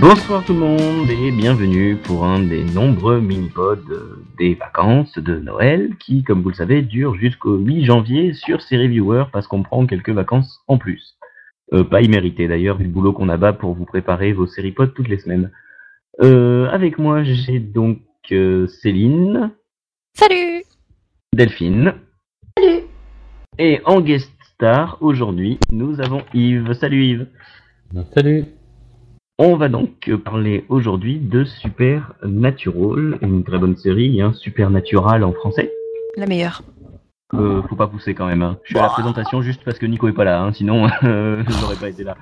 Bonsoir tout le monde et bienvenue pour un des nombreux mini-pods des vacances de Noël qui, comme vous le savez, durent jusqu'au mi-janvier sur ces reviewers parce qu'on prend quelques vacances en plus. Euh, pas immérité d'ailleurs vu le boulot qu'on abat pour vous préparer vos séries pods toutes les semaines. Euh, avec moi j'ai donc euh, Céline. Salut Delphine. Salut Et en guest star aujourd'hui nous avons Yves. Salut Yves. Salut On va donc parler aujourd'hui de Supernatural, une très bonne série, hein, Supernatural en français. La meilleure. Euh, faut pas pousser quand même. Hein. Je suis à la présentation juste parce que Nico est pas là, hein, sinon euh, je n'aurais pas été là.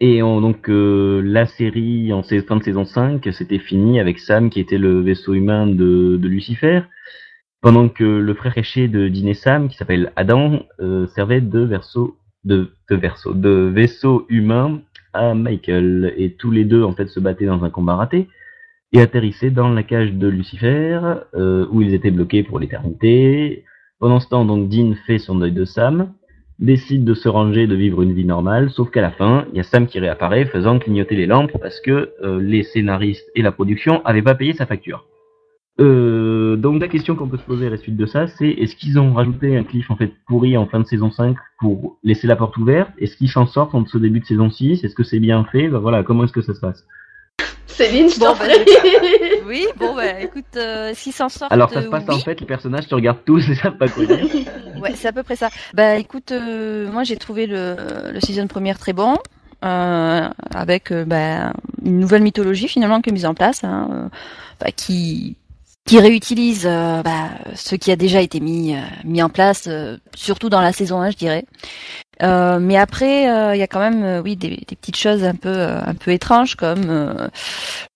Et on, donc euh, la série en fin de saison 5, c'était fini avec Sam qui était le vaisseau humain de, de Lucifer, pendant que le frère caché de Dean et Sam, qui s'appelle Adam, euh, servait de verso de, de verso de vaisseau humain Michael. Et tous les deux en fait se battaient dans un combat raté et atterrissaient dans la cage de Lucifer, euh, où ils étaient bloqués pour l'éternité. Pendant ce temps, donc Dean fait son deuil de Sam, décide de se ranger, de vivre une vie normale, sauf qu'à la fin, il y a Sam qui réapparaît, faisant clignoter les lampes parce que euh, les scénaristes et la production avaient pas payé sa facture. Euh, donc la question qu'on peut se poser à la suite de ça, c'est est-ce qu'ils ont rajouté un cliff en fait pourri en fin de saison 5 pour laisser la porte ouverte? Est-ce qu'ils s'en sortent en ce début de saison 6 Est-ce que c'est bien fait? Ben Voilà, comment est-ce que ça se passe? Céline, je Bon, t'en bah, prie. Oui, bon, bah écoute, euh, s'ils s'en sortent. Alors ça se euh, passe oui. en fait, les personnages te regardent tous et savent pas quoi dire. Ouais, c'est à peu près ça. Bah écoute, euh, moi j'ai trouvé le, le season première très bon. Euh, avec euh, bah, une nouvelle mythologie finalement qui est mise en place, hein, euh, bah, qui qui réutilise euh, bah, ce qui a déjà été mis euh, mis en place, euh, surtout dans la saison 1, je dirais. Mais après, il y a quand même, oui, des, petites choses un peu un peu étranges comme le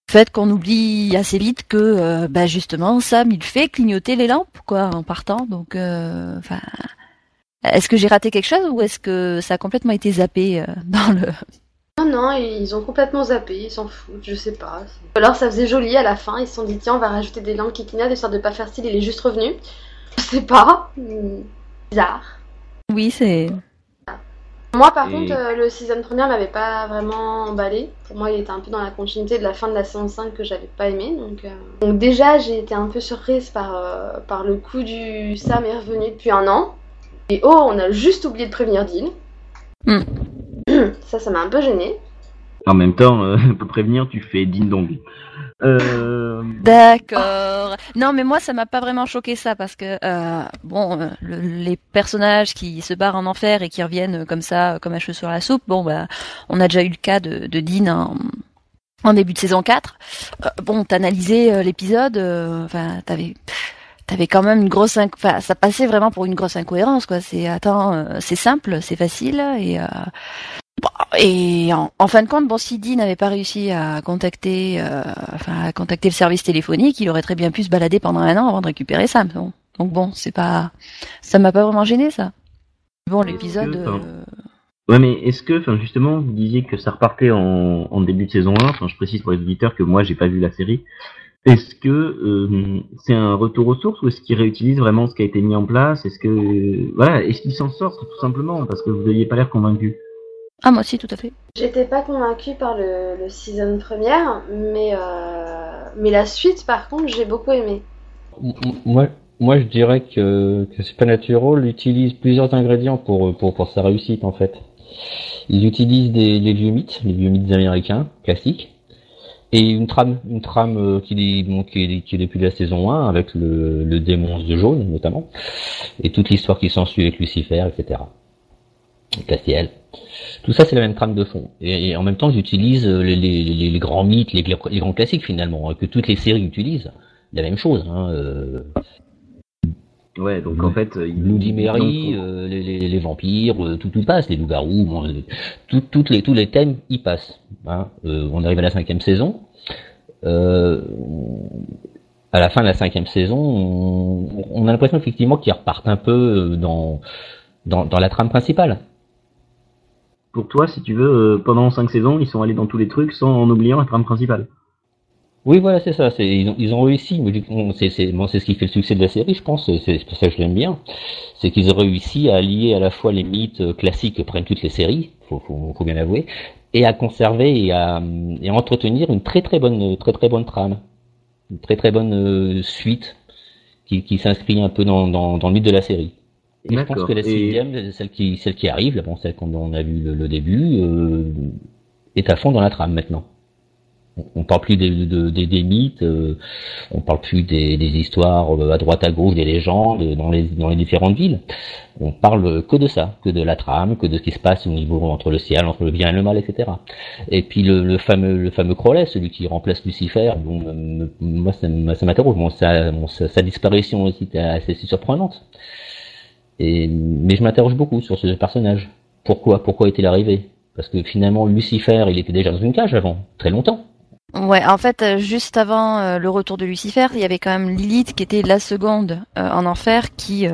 fait qu'on oublie assez vite que, bah, justement, Sam il fait clignoter les lampes quoi en partant. Donc, enfin, est-ce que j'ai raté quelque chose ou est-ce que ça a complètement été zappé dans le Non, non, ils ont complètement zappé, ils s'en foutent, je sais pas. Alors ça faisait joli à la fin, ils se sont dit tiens, on va rajouter des lampes qui clignotent histoire de pas faire style, il est juste revenu. Je sais pas. Bizarre. Oui, c'est. Moi par Et- contre, euh, le season première m'avait pas vraiment emballé. Pour moi, il était un peu dans la continuité de la fin de la saison 5 que j'avais pas aimé. Donc, euh, donc déjà, j'ai été un peu surprise par, euh, par le coup du Sam est revenu depuis un an. Et oh, on a juste oublié de prévenir Dean. Hmm. Ça, ça m'a un peu gêné. En même temps, euh, pour prévenir, tu fais ding dong. Euh, D'accord. Non, mais moi, ça m'a pas vraiment choqué ça parce que euh, bon, le- les personnages qui se barrent en enfer et qui reviennent comme ça, comme un cheveu sur la soupe. Bon, bah, on a déjà eu le cas de, de Dean en, en début de saison 4. Euh, bon, t'analysais euh, l'épisode, euh, enfin, t'avais t'avais quand même une grosse, inc- enfin, ça passait vraiment pour une grosse incohérence, quoi. C'est attends, euh, c'est simple, c'est facile et euh, et en, en fin de compte, bon, si Dean n'avait pas réussi à contacter, euh, enfin, à contacter le service téléphonique, il aurait très bien pu se balader pendant un an avant de récupérer Sam. Donc, donc bon, c'est pas, ça m'a pas vraiment gêné ça. Bon, l'épisode. euh, Ouais, mais est-ce que, enfin, justement, vous disiez que ça repartait en, en début de saison 1, enfin, je précise pour les auditeurs que moi, j'ai pas vu la série. Est-ce que euh, c'est un retour aux sources ou est-ce qu'ils réutilisent vraiment ce qui a été mis en place? Est-ce que, voilà, est-ce qu'ils s'en sortent tout simplement? Parce que vous n'aviez pas l'air convaincu. Ah, moi aussi, tout à fait. J'étais pas convaincue par le, le season première, mais, euh, mais la suite, par contre, j'ai beaucoup aimé. M- Moi, moi, je dirais que, que Supernatural utilise plusieurs ingrédients pour, pour, pour sa réussite, en fait. Il utilise des, les vieux mythes, les vieux mythes américains, classiques, et une trame, une trame euh, qui est, bon, qui est, qui est depuis la saison 1, avec le, le démon de jaune, notamment, et toute l'histoire qui s'ensuit avec Lucifer, etc. Castiel. Tout ça, c'est la même trame de fond. Et, et en même temps, ils utilisent euh, les, les, les, les grands mythes, les, les grands classiques, finalement, hein, que toutes les séries utilisent. La même chose, hein, euh, Ouais, donc en fait, Bloody Mary, euh, les, les, les vampires, euh, tout, tout passe, les loups-garous, bon, euh, tout, toutes les, tous les thèmes y passent. Hein. On arrive à la cinquième saison. À la fin de la cinquième saison, on, on a l'impression effectivement qu'ils repartent un peu dans, dans, dans la trame principale. Pour toi, si tu veux, euh, pendant 5 saisons, ils sont allés dans tous les trucs sans en oubliant la trame principale. Oui, voilà, c'est ça. C'est, ils, ont, ils ont réussi. C'est, c'est, bon, c'est ce qui fait le succès de la série, je pense. C'est, c'est pour ça que je l'aime bien. C'est qu'ils ont réussi à allier à la fois les mythes euh, classiques que prennent toutes les séries, faut, faut, faut bien l'avouer, et à conserver et à, et à entretenir une très très bonne très très bonne trame, une très très bonne euh, suite qui, qui s'inscrit un peu dans, dans, dans le mythe de la série. Et je pense que la Et- sixième, celle qui celle qui arrive, là, bon, celle qu'on on a vu le, le début, euh, est à fond dans la trame maintenant. On, parle plus des, de- des, des mythes, euh, on parle plus des, des histoires euh, à droite à gauche, des légendes dans les dans les différentes villes. On parle que de ça, que de la trame, que de ce qui se passe au niveau entre le ciel, entre le bien et le mal, etc. Et puis le, le fameux le fameux Crowley, celui qui remplace Lucifer, bon, me- moi ça, ça m'interroge. Bon, sa, bon, sa, sa disparition aussi était assez surprenante. Mais je m'interroge beaucoup sur ce personnage. Pourquoi pourquoi est-il arrivé? Parce que finalement Lucifer, il était déjà dans une cage avant, très longtemps. Ouais, en fait, euh, juste avant euh, le retour de Lucifer, il y avait quand même Lilith qui était la seconde euh, en enfer qui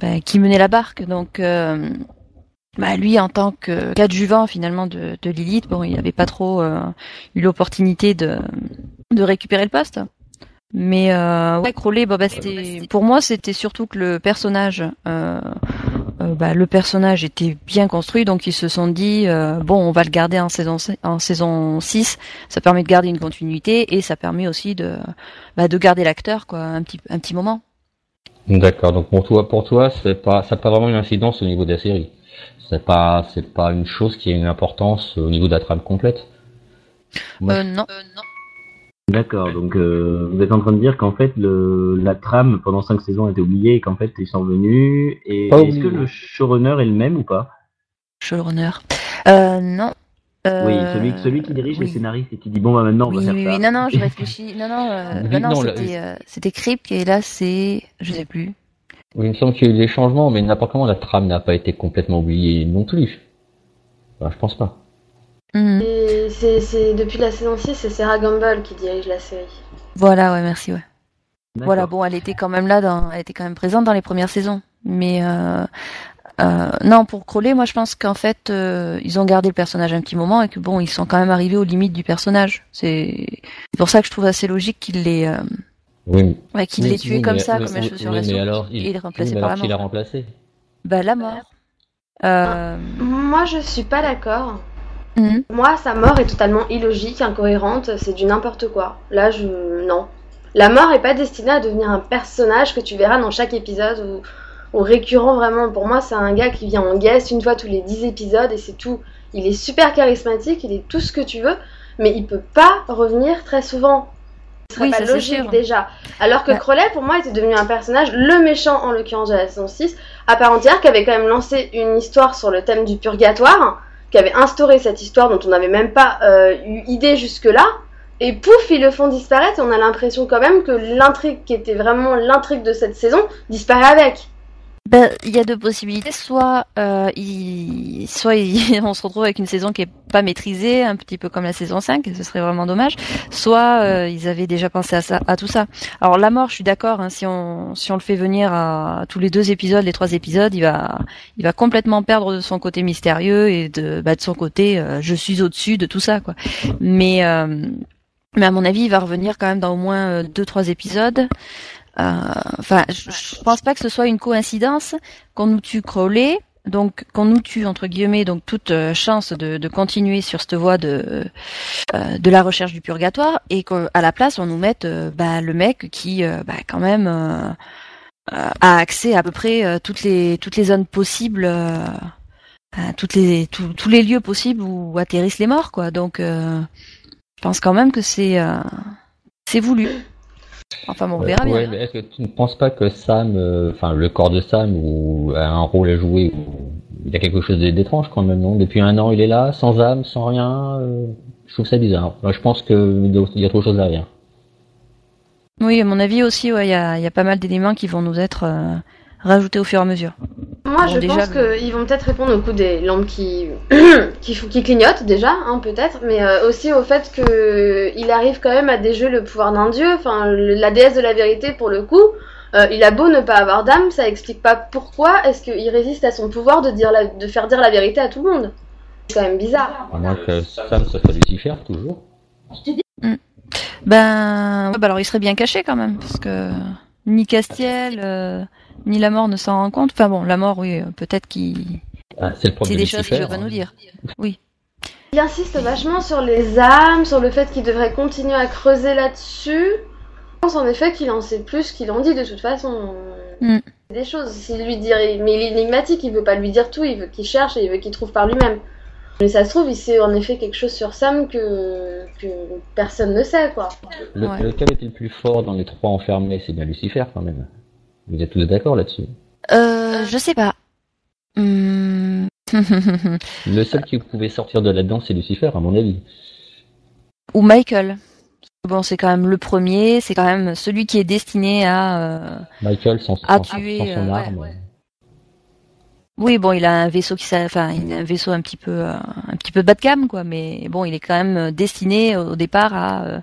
bah, qui menait la barque. Donc, bah, lui, en tant que qu'adjuvant finalement de, de Lilith, bon, il n'avait pas trop eu l'opportunité de de récupérer le poste. Mais euh, ouais, Crowley, bah, bah, c'était pour moi, c'était surtout que le personnage, euh, euh, bah, le personnage était bien construit, donc ils se sont dit euh, bon, on va le garder en saison en saison 6 ça permet de garder une continuité et ça permet aussi de bah, de garder l'acteur quoi un petit un petit moment. D'accord. Donc pour toi, pour toi, c'est pas, ça n'a pas vraiment une incidence au niveau de la série. C'est pas, c'est pas une chose qui a une importance au niveau de la trame complète. Moi, Euh, non. D'accord, donc euh, vous êtes en train de dire qu'en fait le, la trame pendant cinq saisons a été oubliée et qu'en fait ils sont revenus. Et est-ce que le showrunner est le même ou pas? Showrunner. Euh, non. Euh, Oui, celui, celui qui dirige oui. les scénaristes et qui dit bon bah maintenant on Oui, va oui, faire oui. ça. Non, non, je réfléchis. Non, non, euh, Oui, bah non, non, c'était euh, c'était Crypt et là c'est je sais plus. Oui, il me semble qu'il y a eu des changements, mais n'importe comment la trame n'a pas été complètement oubliée non plus. Enfin, je pense pas. Mhm. Et c'est depuis la saison 6, c'est Sarah Gamble qui dirige la série. Voilà, ouais, merci, ouais. Voilà, bon, elle était quand même là, dans, elle était quand même présente dans les premières saisons. Mais euh, euh, non, pour Crowley, moi je pense qu'en fait, euh, ils ont gardé le personnage un petit moment et que bon, ils sont quand même arrivés aux limites du personnage. C'est pour ça que je trouve assez logique l'aient euh, Oui. ouais, qu'il Oui, l'ait tué oui, comme mais- ça, comme cheveu sur oui, la mais soupe, alors, il- et il est remplacé oui, mais par la alors qui l'a mort. remplacé? Bah la mort. Euh, Moi, je suis pas d'accord. Mhm. Moi, sa mort est totalement illogique, incohérente, c'est du n'importe quoi. Là, je. Non. La mort est pas destinée à devenir un personnage que tu verras dans chaque épisode ou, ou récurrent vraiment. Pour moi, c'est un gars qui vient en guest une fois tous les 10 épisodes et c'est tout. Il est super charismatique, il est tout ce que tu veux, mais il peut pas revenir très souvent. Ce serait Oui, pas logique déjà. Alors que Bah. Crowley, pour moi, était devenu un personnage, le méchant en l'occurrence de la saison 6, à part entière, qui avait quand même lancé une histoire sur le thème du purgatoire, qui avait instauré cette histoire dont on n'avait même pas euh, eu idée jusque-là. Et pouf, ils le font disparaître et on a l'impression quand même que l'intrigue qui était vraiment l'intrigue de cette saison disparaît avec. Ben, il y a deux possibilités. Soit, euh, il... soit il- on se retrouve avec une saison qui est pas maîtrisée, un petit peu comme la saison 5, et ce serait vraiment dommage. Soit euh, ils avaient déjà pensé à ça, à tout ça. Alors la mort, je suis d'accord. hein, si on si on le fait venir à tous les deux épisodes, les trois épisodes, il va il va complètement perdre de son côté mystérieux et de bah, de son côté euh, je suis au-dessus de tout ça quoi. Mais euh, mais à mon avis, il va revenir quand même dans au moins euh, deux trois épisodes. Euh, Enfin, je, je pense pas que ce soit une coïncidence qu'on nous tue Crowley, donc qu'on nous tue entre guillemets, donc toute euh, chance de, de continuer sur cette voie de euh, de la recherche du purgatoire, et qu'à la place on nous mette euh, bah, le mec qui euh, bah, quand même euh, a accès à peu près toutes les toutes les zones possibles, toutes les tous- les lieux possibles où atterrissent les morts, quoi. Donc je pense quand même que c'est c'est voulu. Enfin bon, on verra bien. Ouais, mais est-ce que tu ne penses pas que Sam, euh, enfin le corps de Sam, ou a un rôle à jouer ou il y a quelque chose d'étrange quand même, non? Depuis un an, il est là, sans âme, sans rien. euh, je trouve ça bizarre. Moi, je pense qu'il y a trop de choses derrière. Oui, à mon avis aussi, ouais, il y a, il y a pas mal d'éléments qui vont nous être rajoutés au fur et à mesure. Moi, Bon, je déjà, pense le- qu'ils vont peut-être répondre au coup des lampes qui, qui, clignotent déjà, hein, peut-être, mais euh, aussi au fait qu'il arrive quand même à déjouer le pouvoir d'un dieu, enfin le- la déesse de la vérité pour le coup. euh, il a beau ne pas avoir d'âme, ça explique pas pourquoi est-ce qu'il résiste à son pouvoir de, dire la- de faire dire la vérité à tout le monde. C'est quand même bizarre. À moins que Sam soit Lucifer, toujours. Ben, ouais, bah alors il serait bien caché quand même, parce que ni Castiel, euh, ni la mort ne s'en rend compte. Enfin bon, la mort, oui, euh, peut-être qu'il, Ah, c'est des choses qu'il veut pas hein. nous dire. Oui. Il insiste vachement sur les âmes, sur le fait qu'il devrait continuer à creuser là-dessus. Je pense en effet qu'il en sait plus qu'il en dit de toute façon. Mm. Des choses. S'il lui dit, mais il est énigmatique, il veut pas lui dire tout, il veut qu'il cherche et il veut qu'il trouve par lui-même. Mais ça se trouve, il sait en effet quelque chose sur Sam que, que personne ne sait, quoi. Le, Ouais. Lequel était le plus fort dans les trois enfermés? C'est bien Lucifer quand même. Vous êtes tous d'accord là-dessus Euh, je sais pas. Hmm. Le seul qui pouvait sortir de là-dedans, c'est Lucifer, à mon avis. Ou Michael. Bon, c'est quand même le premier, c'est quand même celui qui est destiné à. euh, Michael, sans, À sans- tuer, sans son euh, ouais, arme. ouais. Oui, bon, il a un vaisseau qui, enfin, il a un vaisseau un petit peu, euh, un petit peu bas de gamme, quoi. Mais bon, il est quand même destiné au départ à, euh,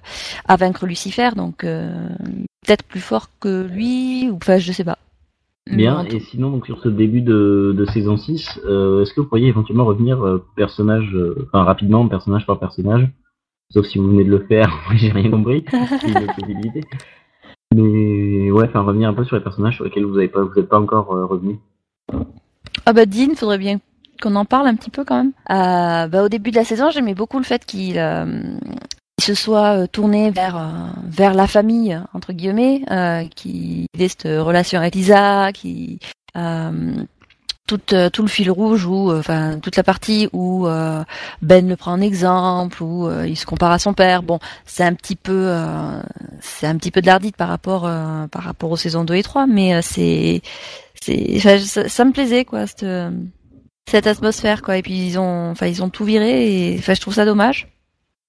à vaincre Lucifer, donc euh, peut-être plus fort que lui, ou enfin, je sais pas. Bien, et sinon, donc sur ce début de, de saison 6, euh, est-ce que vous pourriez éventuellement revenir euh, personnage, euh, enfin rapidement, personnage par personnage? Sauf si vous venez de le faire, j'ai rien compris, c'est une autre possibilité. Mais ouais, enfin revenir un peu sur les personnages sur lesquels vous n'êtes pas, vous êtes pas encore euh, revenu. Ah bah Dean, faudrait bien qu'on en parle un petit peu quand même. Euh, bah, au début de la saison, j'aimais beaucoup le fait qu'il euh, se soit euh, tourné vers euh, vers la famille entre guillemets, euh, qui cette relation avec Lisa, qui euh, toute, euh, tout le fil rouge ou euh, enfin toute la partie où euh, Ben le prend en exemple où euh, il se compare à son père. Bon, c'est un petit peu euh, c'est un petit peu de l'ardite par rapport par rapport aux saisons 2 et 3 mais c'est c'est ça, ça me plaisait quoi cette cette atmosphère quoi et puis ils ont enfin ils ont tout viré et enfin je trouve ça dommage.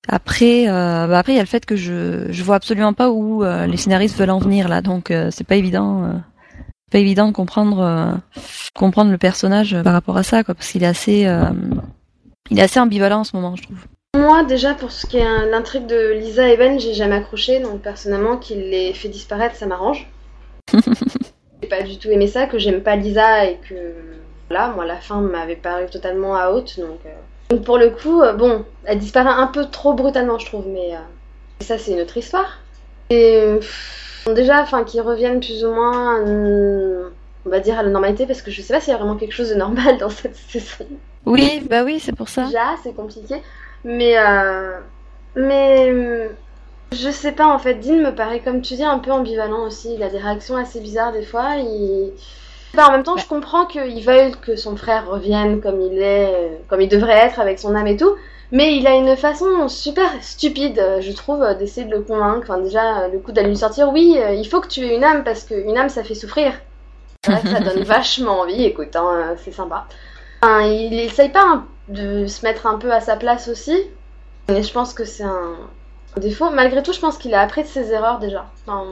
Après bah après il y a le fait que je je vois absolument pas où les scénaristes veulent en venir là donc c'est pas évident pas évident de comprendre euh, comprendre le personnage par rapport à ça quoi parce qu'il est assez euh, il est assez ambivalent en ce moment je trouve. Moi, déjà, pour ce qui est euh, l'intrigue de Lisa et Ben, j'ai jamais accroché, donc personnellement, qu'il les fait disparaître, ça m'arrange. j'ai pas du tout aimé ça, que j'aime pas Lisa et que. Voilà, moi, la fin m'avait paru totalement à haute, donc. euh, Donc, pour le coup, euh, bon, elle disparaît un peu trop brutalement, je trouve, mais. euh, Ça, c'est une autre histoire. Et. euh, pff, déjà, enfin, qu'ils reviennent plus ou moins. euh, On va dire à la normalité, parce que je sais pas s'il y a vraiment quelque chose de normal dans cette saison. Oui bah oui c'est pour ça. Déjà, c'est compliqué. Mais, euh, mais euh, je sais pas en fait. Dean me paraît, comme tu dis, un peu ambivalent aussi. Il a des réactions assez bizarres des fois. Il... En même temps, je comprends qu'il veuille que son frère revienne comme il est, comme il devrait être avec son âme et tout. Mais il a une façon super stupide, euh, je trouve, euh, d'essayer de le convaincre. Enfin, déjà, euh, le coup d'aller lui sortir, oui, il faut que tu aies une âme parce qu'une âme, ça fait souffrir. C'est vrai que ça donne vachement envie, écoute, hein, c'est sympa. Enfin, il essaye pas hein, de se mettre un peu à sa place aussi. Mais je pense que c'est un défaut. Malgré tout, je pense qu'il a appris de ses erreurs déjà. Enfin,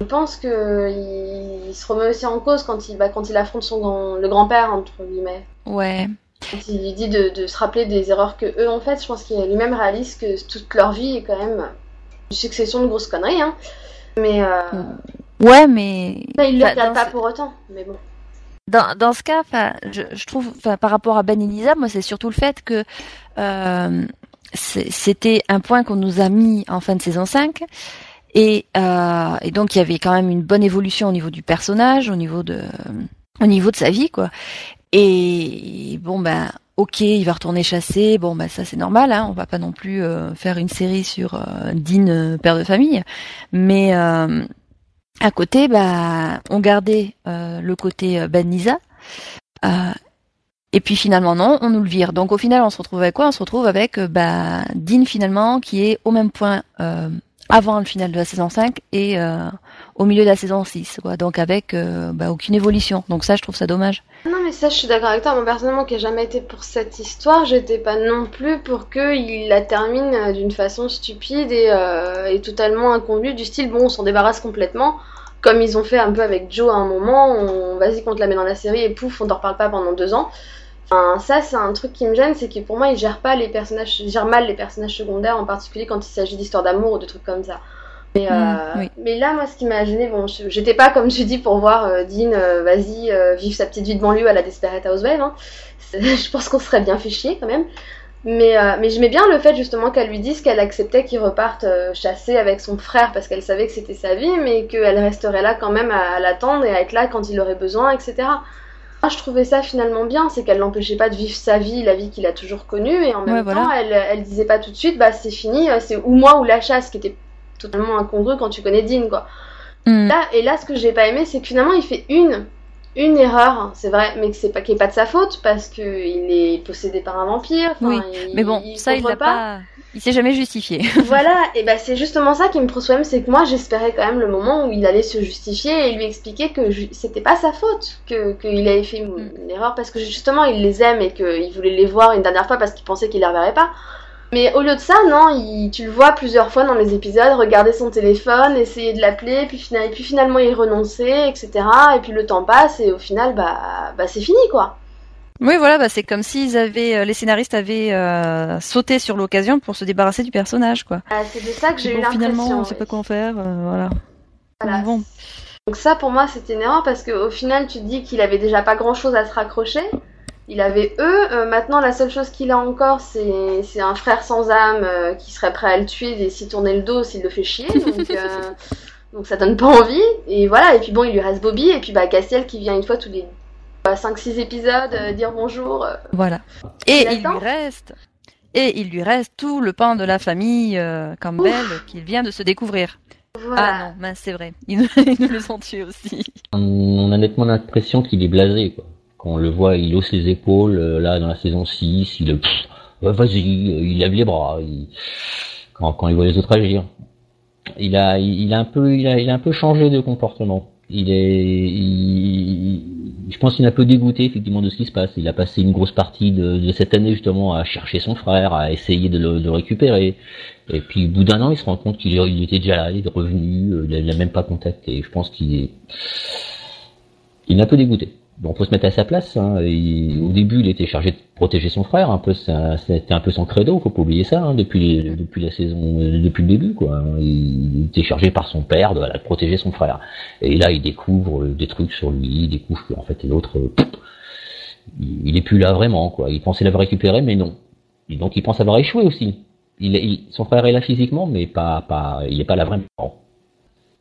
je pense que il, il se remet aussi en cause quand il, bah, quand il affronte son grand- le grand-père, entre guillemets. Ouais. Quand il lui dit de, de se rappeler des erreurs que eux ont faites, je pense qu'il lui-même réalise que toute leur vie est quand même une succession de grosses conneries. Hein. Mais euh, Ouais mais il le dans pas ce- pour autant. Mais bon. dans, dans ce cas, je, je trouve, par rapport à Ben et Lisa, moi, c'est surtout le fait que euh, c'était un point qu'on nous a mis en fin de saison 5. Et, euh, et donc, il y avait quand même une bonne évolution au niveau du personnage, au niveau de, au niveau de sa vie, quoi. Et bon, ben, ok, il va retourner chasser. Bon, ben, ça, c'est normal. Hein, on va pas non plus euh, faire une série sur euh, Dean, euh, père de famille. Mais euh, à côté, bah, on gardait le côté Ben. Euh, et puis finalement non, on nous le vire. Donc au final, on se retrouve avec quoi? On se retrouve avec bah, Dean finalement qui est au même point avant le final de la saison 5 et euh, au milieu de la saison 6. Quoi. Donc avec euh, bah, aucune évolution. Donc ça, je trouve ça dommage. Non mais ça je suis d'accord avec toi, moi personnellement qui ai jamais été pour cette histoire, j'étais pas non plus pour qu'il la termine euh, d'une façon stupide et, euh, et totalement inconvenue, du style bon on s'en débarrasse complètement, comme ils ont fait un peu avec Joe à un moment, on vas-y qu'on te la met dans la série et pouf on t'en reparle pas pendant deux ans. Enfin, ça c'est un truc qui me gêne, c'est que pour moi ils gèrent pas les personnages, ils gèrent mal les personnages secondaires, en particulier quand il s'agit d'histoires d'amour ou de trucs comme ça. Mais, euh, Mm, oui. mais là, moi, ce qui m'a gêné, bon, j'étais pas comme tu dis pour voir euh, Dean, euh, vas-y, euh, vivre sa petite vie de banlieue à la Desperate Housewife. Hein. Je pense qu'on serait bien fait chier quand même. Mais, euh, mais j'aimais bien le fait justement qu'elle lui dise qu'elle acceptait qu'il reparte euh, chasser avec son frère parce qu'elle savait que c'était sa vie, mais qu'elle resterait là quand même à, à l'attendre et à être là quand il aurait besoin, etc. Moi, je trouvais ça finalement bien, c'est qu'elle l'empêchait pas de vivre sa vie, la vie qu'il a toujours connue, et en même temps, elle, elle disait pas tout de suite, bah c'est fini, c'est ou moi ou la chasse, qui était totalement incongru quand tu connais Dean, quoi. Mm. Là, et là, ce que j'ai pas aimé, c'est que finalement, il fait une, une erreur, c'est vrai, mais que c'est pas qui est pas de sa faute parce que il est possédé par un vampire. Oui, mais bon, ça, il l'a pas. Il s'est jamais justifié. voilà, et ben c'est justement ça qui me pose problème, c'est que moi j'espérais quand même le moment où il allait se justifier et lui expliquer que c'était pas sa faute, que qu'il avait fait une, mm. erreur parce que justement il les aime et qu'il voulait les voir une dernière fois parce qu'il pensait qu'il les reverrait pas. Mais au lieu de ça, non, tu le vois plusieurs fois dans les épisodes, regarder son téléphone, essayer de l'appeler, puis, puis finalement il renonçait, etc. Et puis le temps passe et au final, bah, bah c'est fini quoi. Oui, voilà, bah, c'est comme s'ils avaient, euh, les scénaristes avaient euh, sauté sur l'occasion pour se débarrasser du personnage, quoi. Ah, c'est de ça que j'ai eu l'impression. Finalement, on sait pas quoi faire, euh, voilà. voilà. Bon. Donc ça, pour moi, c'était une erreur parce qu'au final, tu te dis qu'il avait déjà pas grand-chose à se raccrocher. Il avait eux. Euh, maintenant, la seule chose qu'il a encore, c'est un frère sans âme qui serait prêt à le tuer et s'y tourner le dos s'il le fait chier. Donc, donc ça donne pas envie. Et voilà. Et puis bon, il lui reste Bobby et puis bah Castiel qui vient une fois tous les 5-6 épisodes dire bonjour. voilà. Et il lui reste. Et il lui reste tout le pain de la famille Campbell qu'il vient de se découvrir. Ah non, c'est vrai. Ils nous, ils nous les ont tués aussi. On a nettement l'impression qu'il est blasé, quoi on le voit, il hausse les épaules, euh, là, dans la saison 6, il, vas-y, il lève les bras, quand, quand il voit les autres agir. Il a, il, a un peu, il a, il a un peu changé de comportement. Il est, je pense qu'il est un peu dégoûté effectivement de ce qui se passe. Il a passé une grosse partie de, cette année justement à chercher son frère, à essayer de le, récupérer. Et puis au bout d'un an, il se rend compte qu'il était déjà là, il est revenu, euh, il l'a même pas contacté. Je pense qu'il est, il est peu dégoûté bon, on peut se mettre à sa place. Hein. au début, il était chargé de protéger son frère. Un peu, c'était un peu son credo. Faut pas oublier ça. Hein, depuis, la saison, depuis le début, quoi. Il était chargé par son père de, de protéger son frère. Et là, il découvre des trucs sur lui. Il découvre qu'en fait, l'autre, il est plus là vraiment, quoi. Il pensait l'avoir récupéré, mais non. Donc, il pense avoir échoué aussi. Il, son frère est là physiquement, mais pas, pas, il est pas là vraiment.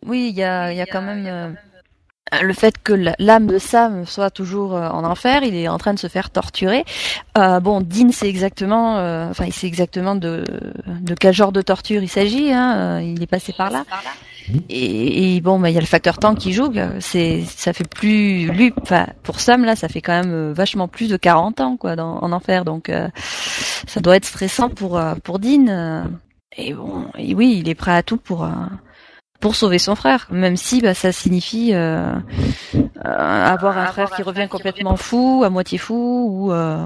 Oui, il y a, il y a quand même. Euh, le fait que l'âme de Sam soit toujours euh, en enfer, il est en train de se faire torturer. Euh, bon, Dean sait exactement, euh, enfin, il sait exactement de, de quel genre de torture il s'agit. Hein, il est passé par là. Et, bon, bah, il y a le facteur temps qui joue. C'est, ça fait plus, lui, enfin, pour Sam là, ça fait quand même vachement plus de 40 ans, quoi, dans, en enfer. Donc, ça doit être stressant pour pour Dean. Et bon, et oui, il est prêt à tout pour pour sauver son frère, même si bah, ça signifie euh, euh, avoir un frère qui revient complètement fou, à moitié fou, ou euh,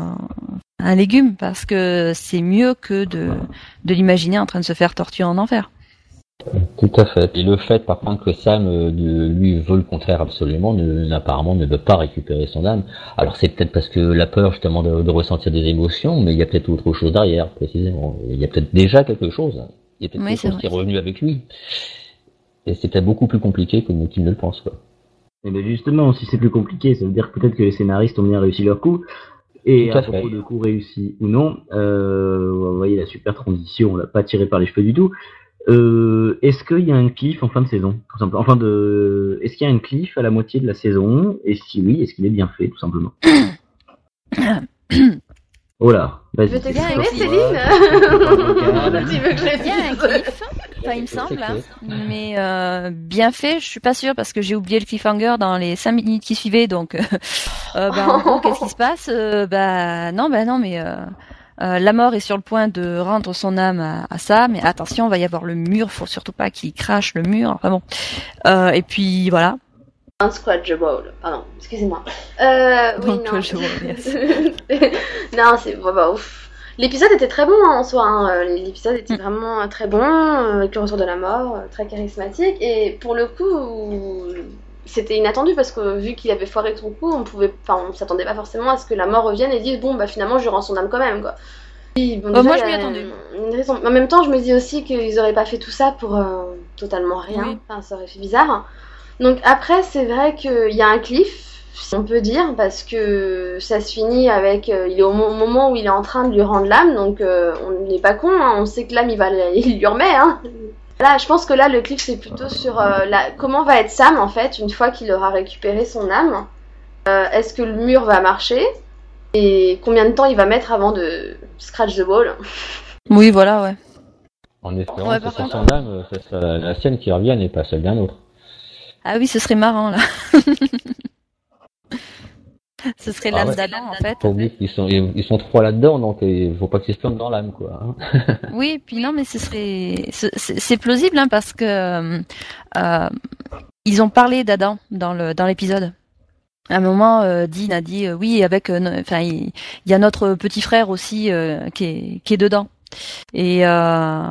un légume, parce que c'est mieux que de, de l'imaginer en train de se faire torturer en enfer. Tout à fait. Et le fait, par contre, que Sam lui veut le contraire absolument, ne, apparemment ne veut pas récupérer son âme. Alors c'est peut-être parce que la peur justement de, ressentir des émotions, mais il y a peut-être autre chose derrière, précisément. Il y a peut-être déjà quelque chose. Il y a peut-être quelque chose qui est revenu avec lui. Et c'est peut-être beaucoup plus compliqué que qu'il ne le pense. Quoi. Et bien justement, si c'est plus compliqué, ça veut dire peut-être que les scénaristes ont bien réussi leur coup. Et à, propos de coups réussis ou non, euh, vous voyez la super transition, on l'a pas tiré par les cheveux du tout. Euh, est-ce qu'il y a un cliff en fin de saison, tout simplement? Enfin, de, est-ce qu'il y a un cliff à la moitié de la saison? Et si oui, est-ce qu'il est bien fait, tout simplement? Oh là, vas-y. Je veux te gagner, Céline. Tu veux que je Il y a un cliff, enfin, il me semble, hein. mais euh, bien fait, je suis pas sûre parce que j'ai oublié le cliffhanger dans les 5 minutes qui suivaient, donc euh, euh, bah, en gros, qu'est-ce qui se passe? Euh, Bah non, bah non, mais euh, euh, la mort est sur le point de rendre son âme à, à, ça, mais attention, il va y avoir le mur, faut surtout pas qu'il crache le mur. Enfin bon, et puis voilà, Unsquadgeable, pardon, excusez-moi. Euh, oui, non. non, c'est bah, ouf. L'épisode était très bon hein, en soi. Hein. Euh, l'épisode était mm. vraiment euh, très bon, euh, avec le retour de la mort, très charismatique. Et pour le coup, c'était inattendu parce que vu qu'il avait foiré son coup, on pouvait, enfin, on s'attendait pas forcément à ce que la mort revienne et dise bon bah finalement je rends son âme quand même quoi. bon, moi je m'y attendais. En même temps, je me dis aussi qu'ils auraient pas fait tout ça pour totalement rien. Enfin, ça aurait fait bizarre. Donc après, c'est vrai qu'il y a un cliff, si on peut dire, parce que ça se finit avec. Euh, il est au moment où il est en train de lui rendre l'âme, donc euh, on n'est pas con, hein, on sait que l'âme il va, il lui remet. Hein. Là, je pense que là, le cliff c'est plutôt sur euh, la, comment va être Sam en fait une fois qu'il aura récupéré son âme. Euh, Est-ce que le mur va marcher? Et combien de temps il va mettre avant de scratch the ball? Oui, voilà, ouais. En espérant Ouais, que contre- son âme, ça sera la sienne qui revienne et pas celle d'un autre. Ah oui, ce serait marrant là. ce serait Ah l'âme ouais. d'Adam en fait. Faut oublier qu'ils sont, ils sont trois là-dedans, donc il faut pas qu'ils se plantent dans l'âme, quoi. hein. Oui, puis non, mais ce serait, ce- c'est plausible hein, parce que euh, euh, ils ont parlé d'Adam dans le dans l'épisode. À un moment, euh, Dean a dit euh, oui, avec, euh, enfin, il, y a notre petit frère aussi euh, qui est qui est dedans. Et euh,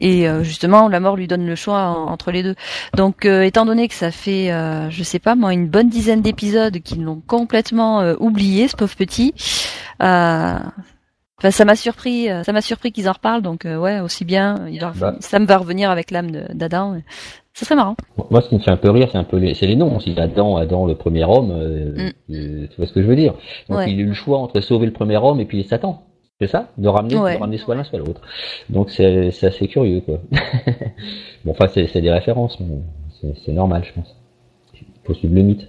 et euh, justement, la mort lui donne le choix en- entre les deux. Donc, euh, étant donné que ça fait, euh, je sais pas moi, une bonne dizaine d'épisodes qu'ils l'ont complètement euh, oublié, ce pauvre petit. Euh, Enfin, ça m'a surpris, euh, ça m'a surpris qu'ils en reparlent, donc euh, ouais, aussi bien, il Bah. Sam va revenir avec l'âme d'Adam. Ça serait marrant. Moi, ce qui me fait un peu rire, c'est un peu les, c'est les noms. Si Adam, Adam, le premier homme, euh, Mm. tu vois ce que je veux dire. Donc, Ouais. il a eu le choix entre sauver le premier homme et puis Satan. C'est ça De ramener, Ouais. de ramener soit l'un, soit l'autre. Donc, c'est, assez curieux, quoi. bon, enfin, c'est, des références, mais c'est, normal, je pense. Il faut suivre le mythe.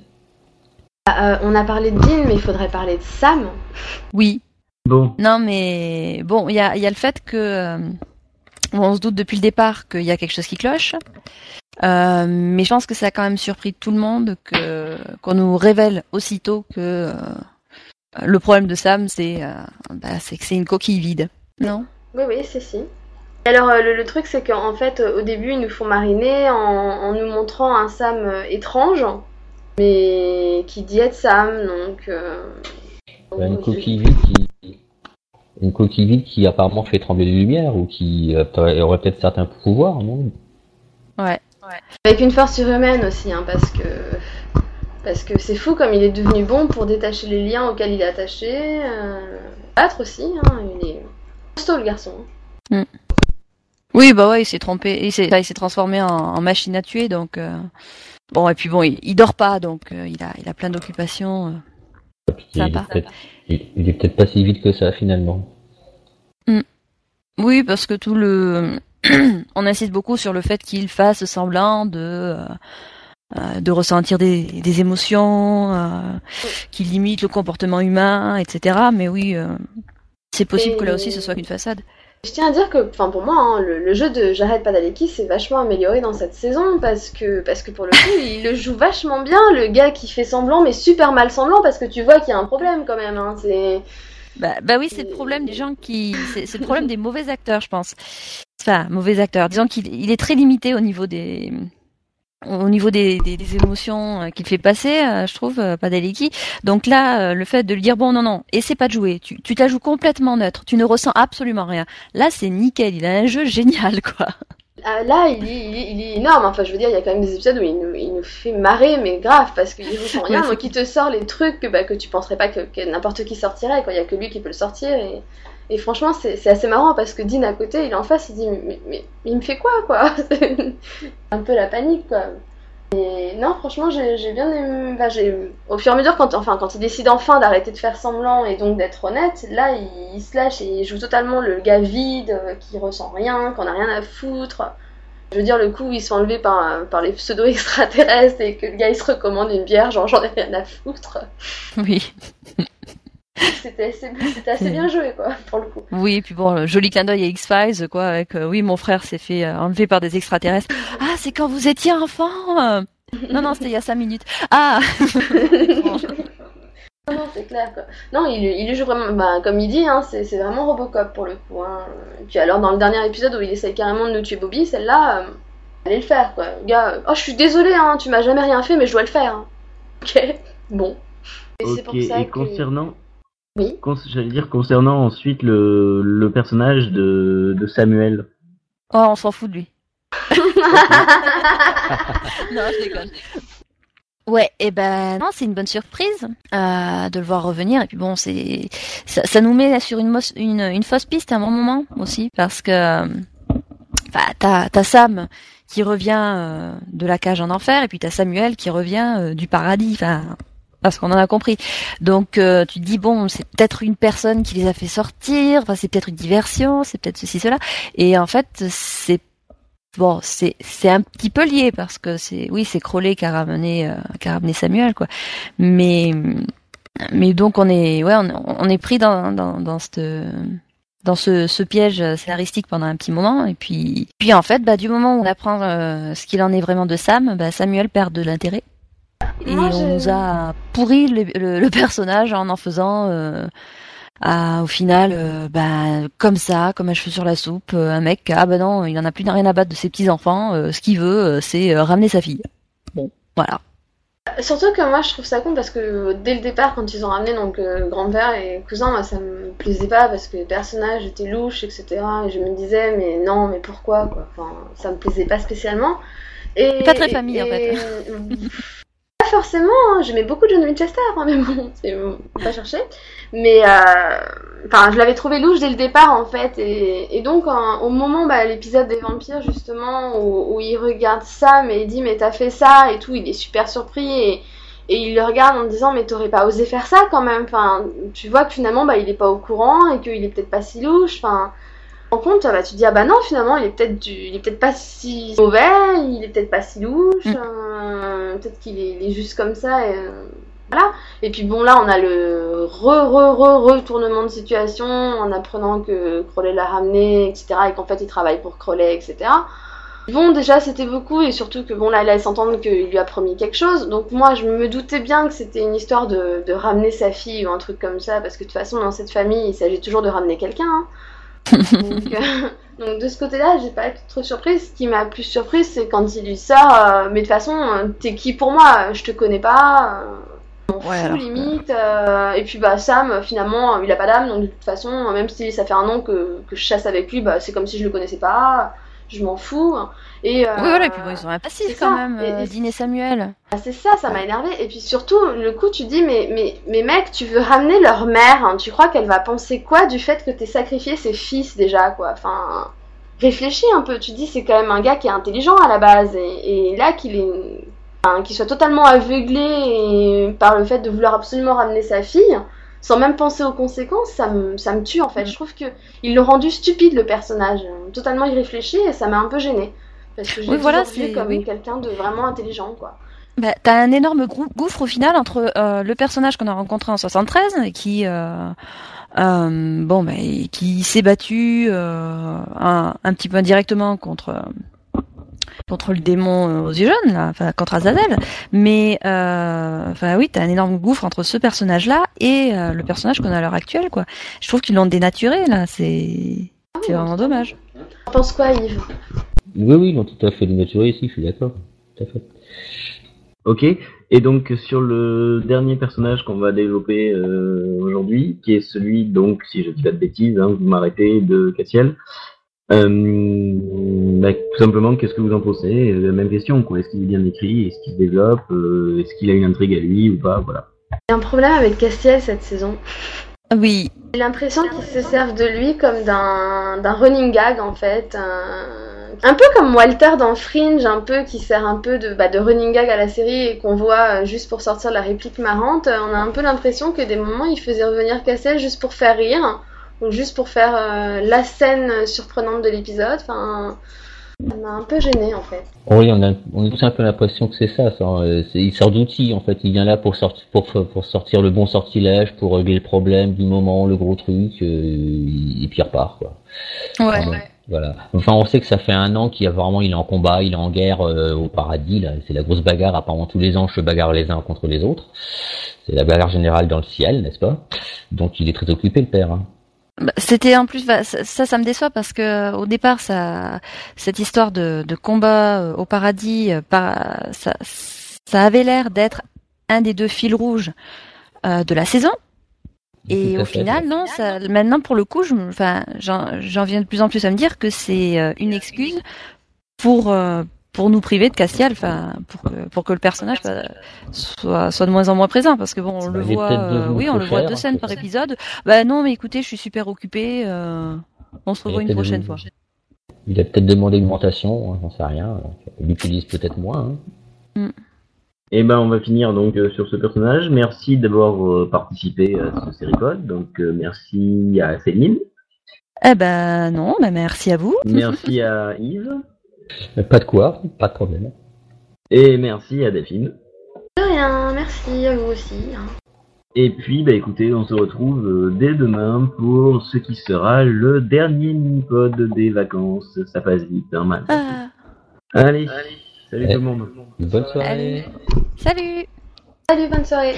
Euh, On a parlé de Dean, mais il faudrait parler de Sam. Oui. Bon, Non, mais bon, il y a, il y a le fait que euh, on se doute depuis le départ qu'il y a quelque chose qui cloche. Euh, mais je pense que ça a quand même surpris tout le monde que qu'on nous révèle aussitôt que euh, le problème de Sam, c'est euh, bah, c'est que c'est une coquille vide. Non Oui, oui, c'est si. Alors, euh, le, le truc, c'est qu'en fait, euh, au début, ils nous font mariner en, en nous montrant un Sam étrange, mais qui dit être Sam, donc. euh, Bah, une coquille vide qui, une coquille vide qui apparemment fait trembler les lumières ou qui euh, aurait peut-être certains pouvoirs, non? Ouais. Avec une force surhumaine aussi, hein, parce que. Parce que c'est fou comme il est devenu bon pour détacher les liens auxquels il est attaché. Euh... Battre aussi, hein, il est costaud le garçon. hein. Oui, bah ouais, il s'est trompé, il s'est, s'est transformé en, en machine à tuer, donc euh, bon et puis bon, il, il dort pas, donc euh, il a, il a plein d'occupations. euh. Sympa. est peut-être, il, il est peut-être pas si vite que ça finalement. Oui, parce que tout le, on insiste beaucoup sur le fait qu'il fasse semblant de euh, de ressentir des, des émotions, euh, qu'il limite le comportement humain, etc. Mais oui, euh, c'est possible que là aussi ce soit qu'une façade. Je tiens à dire que, enfin pour moi, hein, le, le jeu de Jared Padalecki s'est vachement amélioré dans cette saison parce que, parce que pour le coup, il le joue vachement bien, le gars qui fait semblant, mais super mal semblant parce que tu vois qu'il y a un problème quand même. Hein, c'est Bah, bah oui, c'est le problème des gens qui, c'est le problème des mauvais acteurs, je pense. Enfin, mauvais acteurs. Disons qu'il il est très limité au niveau des, au niveau des, des, des émotions euh, qu'il fait passer, euh, je trouve, euh, Padalecki. Donc là, le fait de lui dire bon, non, non, essaie pas de jouer. Tu, tu t'as joué complètement neutre. Tu ne ressens absolument rien. Là, c'est nickel. Il a un jeu génial, quoi. Ah, là, il est, il, est, il est énorme. Enfin, je veux dire, il y a quand même des épisodes où il nous, il nous fait marrer, mais grave, parce qu'il ressent rien, donc il te sort les trucs que, bah, que tu penserais pas que, que n'importe qui sortirait. quoi. Il y a que lui qui peut le sortir. Et, et franchement, c'est assez marrant parce que Dean à côté, il est en face, il dit mais, il me fait quoi, quoi? C'est un peu la panique, quoi. Et non, franchement, j'ai j'ai bien aimé. au fur et à mesure, quand, enfin, quand il décide enfin d'arrêter de faire semblant et donc d'être honnête, là, il, il se lâche et il joue totalement le gars vide, euh, qui ressent rien, qu'on a rien à foutre. Je veux dire, le coup où ils sont enlevés par, par les pseudo-extraterrestres et que le gars il se recommande une bière, genre j'en ai rien à foutre. Oui. C'était assez, bien joué, quoi, pour le coup. Oui, et puis bon, joli clin d'œil à X-Files, quoi, avec euh, oui, mon frère s'est fait euh, enlever par des extraterrestres. Ah, c'est quand vous étiez enfant euh. Non, non, c'était il y a cinq minutes. Ah Non, non, c'est clair, quoi. Non, il, il joue vraiment, bah, comme il dit, hein, c'est c'est vraiment Robocop pour le coup. Hein. Et puis alors, dans le dernier épisode où il essaye carrément de nous tuer Bobby, celle-là, euh, allez le faire, quoi. Le gars, euh, oh, je suis désolé, hein, tu m'as jamais rien fait, mais je dois le faire. hein. Ok, bon. Et c'est ok. pour ça Et que- concernant, Oui. j'allais dire concernant ensuite le, le personnage de, de Samuel. Oh, on s'en fout de lui. non, je déconne. Ouais, et ben non, c'est une bonne surprise euh, de le voir revenir. Et puis bon, c'est ça, ça nous met sur une, mos- une, une fausse piste à un bon moment aussi, parce que euh, enfin, t'as t'as Sam qui revient euh, de la cage en enfer, et puis t'as Samuel qui revient euh, du paradis. Enfin, parce qu'on en a compris. Donc euh, tu dis bon, c'est peut-être une personne qui les a fait sortir. Enfin, c'est peut-être une diversion, c'est peut-être ceci cela. Et en fait, c'est bon, c'est c'est un petit peu lié parce que c'est oui, c'est Crowley qui a ramené qui a ramené Samuel quoi. Mais mais donc on est ouais on, on est pris dans dans dans cette dans ce, ce, piège scénaristique pendant un petit moment et puis puis en fait bah du moment où on apprend euh, ce qu'il en est vraiment de Sam bah Samuel perd de l'intérêt et on nous a pourri le, le, personnage en en faisant euh, à, au final euh, bah comme ça comme un cheveu sur la soupe un mec ah bah non il en a plus rien à battre de ses petits enfants ce qu'il veut c'est ramener sa fille bon voilà Surtout que moi je trouve ça con parce que dès le départ quand ils ont ramené donc euh, grand-père et cousin, moi ça me plaisait pas parce que les personnages étaient louches etc. Et je me disais mais non mais pourquoi quoi. Enfin ça me plaisait pas spécialement. Et, pas très famille en fait. forcément, hein. j'aimais beaucoup John Winchester hein, mais bon, c'est pas chercher. Mais euh, je l'avais trouvé louche dès le départ en fait, et, donc au moment bah, l'épisode des vampires justement où, il regarde Sam et il dit mais t'as fait ça et tout, il est super surpris et, il le regarde en disant mais t'aurais pas osé faire ça quand même. Tu vois que finalement bah il est pas au courant et qu'il est peut-être pas si louche. Enfin, en compte, bah, tu te dis ah bah non finalement il est peut-être il est peut-être pas si mauvais, il est peut-être pas si louche, mm. hein. peut-être qu'il est, est, juste comme ça. Et, voilà. Et puis bon, là, on a le re-re-re-retournement de situation en apprenant que Crowley l'a ramené, etc. Et qu'en fait, il travaille pour Crowley, etc. Bon, déjà, c'était beaucoup, et surtout que bon, là, elle laisse entendre qu'il lui a promis quelque chose. Donc, moi, je me doutais bien que c'était une histoire de, de, ramener sa fille ou un truc comme ça, parce que de toute façon, dans cette famille, il s'agit toujours de ramener quelqu'un. Hein. Donc, euh, donc, de ce côté-là, j'ai pas été trop surprise. Ce qui m'a plus surprise, c'est quand il lui sort, euh, mais de toute façon, t'es qui pour moi? Je te connais pas. Euh, ouais, limite. Euh, et puis bah Sam, finalement, il a pas d'âme, donc de toute façon, même si ça fait un an que, que je chasse avec lui, bah c'est comme si je le connaissais pas. Je m'en fous. Et, euh, oui, voilà, et puis bon, ils sont un passif quand même, et, euh, Samuel. Ah, c'est ça, ça m'a énervé. Et puis surtout, le coup, tu dis, mais, mais, mais mec, tu veux ramener leur mère, hein. tu crois qu'elle va penser quoi du fait que t'aies sacrifié ses fils déjà, quoi? Enfin, réfléchis un peu, tu dis, c'est quand même un gars qui est intelligent à la base, et, et là qu'il est qu'il soit totalement aveuglé par le fait de vouloir absolument ramener sa fille, sans même penser aux conséquences, ça me, ça me tue en fait. Mm. Je trouve que il l'a rendu stupide le personnage, totalement irréfléchi et ça m'a un peu gêné parce que je voilà, vu comme quelqu'un de vraiment intelligent quoi. Bah, t'as un énorme gouffre au final entre euh, le personnage qu'on a rencontré en 73 qui euh, euh, bon bah, qui s'est battu un, un, petit peu indirectement contre contre le démon euh, aux yeux jaunes, là, enfin contre Azazel. Mais euh, enfin oui, t'as un énorme gouffre entre ce personnage-là et euh, le personnage qu'on a à l'heure actuelle, quoi. Je trouve qu'ils l'ont dénaturé là. C'est c'est vraiment dommage. Tu penses quoi, Yves? Oui, oui, ils l'ont tout à fait dénaturé ici. Je suis d'accord. Tout à fait. Ok. Et donc sur le dernier personnage qu'on va développer aujourd'hui, qui est celui donc, si je dis pas de bêtises, hein, vous m'arrêtez, de Cassiel. Euh, bah, tout simplement, qu'est-ce que vous en pensez? La même question, quoi. Est-ce qu'il est bien écrit? Est-ce qu'il se développe? Euh, Est-ce qu'il a une intrigue à lui ou pas? Voilà. Il y a un problème avec Castiel cette saison. Oui. J'ai l'impression qu'ils se servent de lui comme d'un running gag en fait. Un... peu comme Walter dans Fringe, un peu qui sert un peu de, bah, de running gag à la série et qu'on voit euh, juste pour sortir la réplique marrante. On a un peu l'impression que des moments il faisait revenir Castiel juste pour faire rire juste pour faire euh, la scène surprenante de l'épisode. Enfin, ça m'a un peu gêné en fait. Oui, on a, on a tous un peu l'impression que c'est ça. ça euh, il sort d'outils en fait. Il vient là pour sortir, pour, pour sortir le bon sortilège, pour régler le problème du moment, le gros truc, euh, et puis il repart quoi. Ouais. Voilà. Enfin, on sait que ça fait un an qu'il a vraiment, il est en combat, il est en guerre au paradis. Là, c'est la grosse bagarre. Apparemment, tous les ans, je bagarre les uns contre les autres. C'est la bagarre générale dans le ciel, n'est-ce pas? Donc, il est très occupé, le père. Hein. Bah, c'était en plus ça, ça me déçoit parce que au départ, ça, cette histoire de, de combat euh, au paradis, euh, ça, ça avait l'air d'être un des deux fils rouges euh, de la saison. Et au final, non. Ça, maintenant, pour le coup, je, enfin, j'en viens de plus en plus à me dire que c'est une excuse pour pour nous priver de Castiel, enfin pour que, pour que le personnage soit, soit de moins en moins présent, parce que bon, on le voit, euh, oui, on le voit deux scènes par épisode. Bah non, mais écoutez, je suis super occupé. Euh, on se revoit une prochaine fois. Il a peut-être demandé augmentation, hein, j'en sais rien. Il l'utilise peut-être moins. Hein. Mm. Et eh ben, on va finir donc euh, sur ce personnage. Merci d'avoir participé à ce série Donc, merci à Céline. Eh ben non, mais merci à vous. Merci à Yves. Pas de quoi, pas de problème. Et merci à Delphine. De rien, merci à vous aussi. hein. Et puis, bah écoutez, on se retrouve euh, dès demain pour ce qui sera le dernier mini-pod des vacances. Ça passe vite, hein, mal. Ah, Allez, salut Eh. tout le monde. Bonne soirée. salut. Salut, bonne soirée.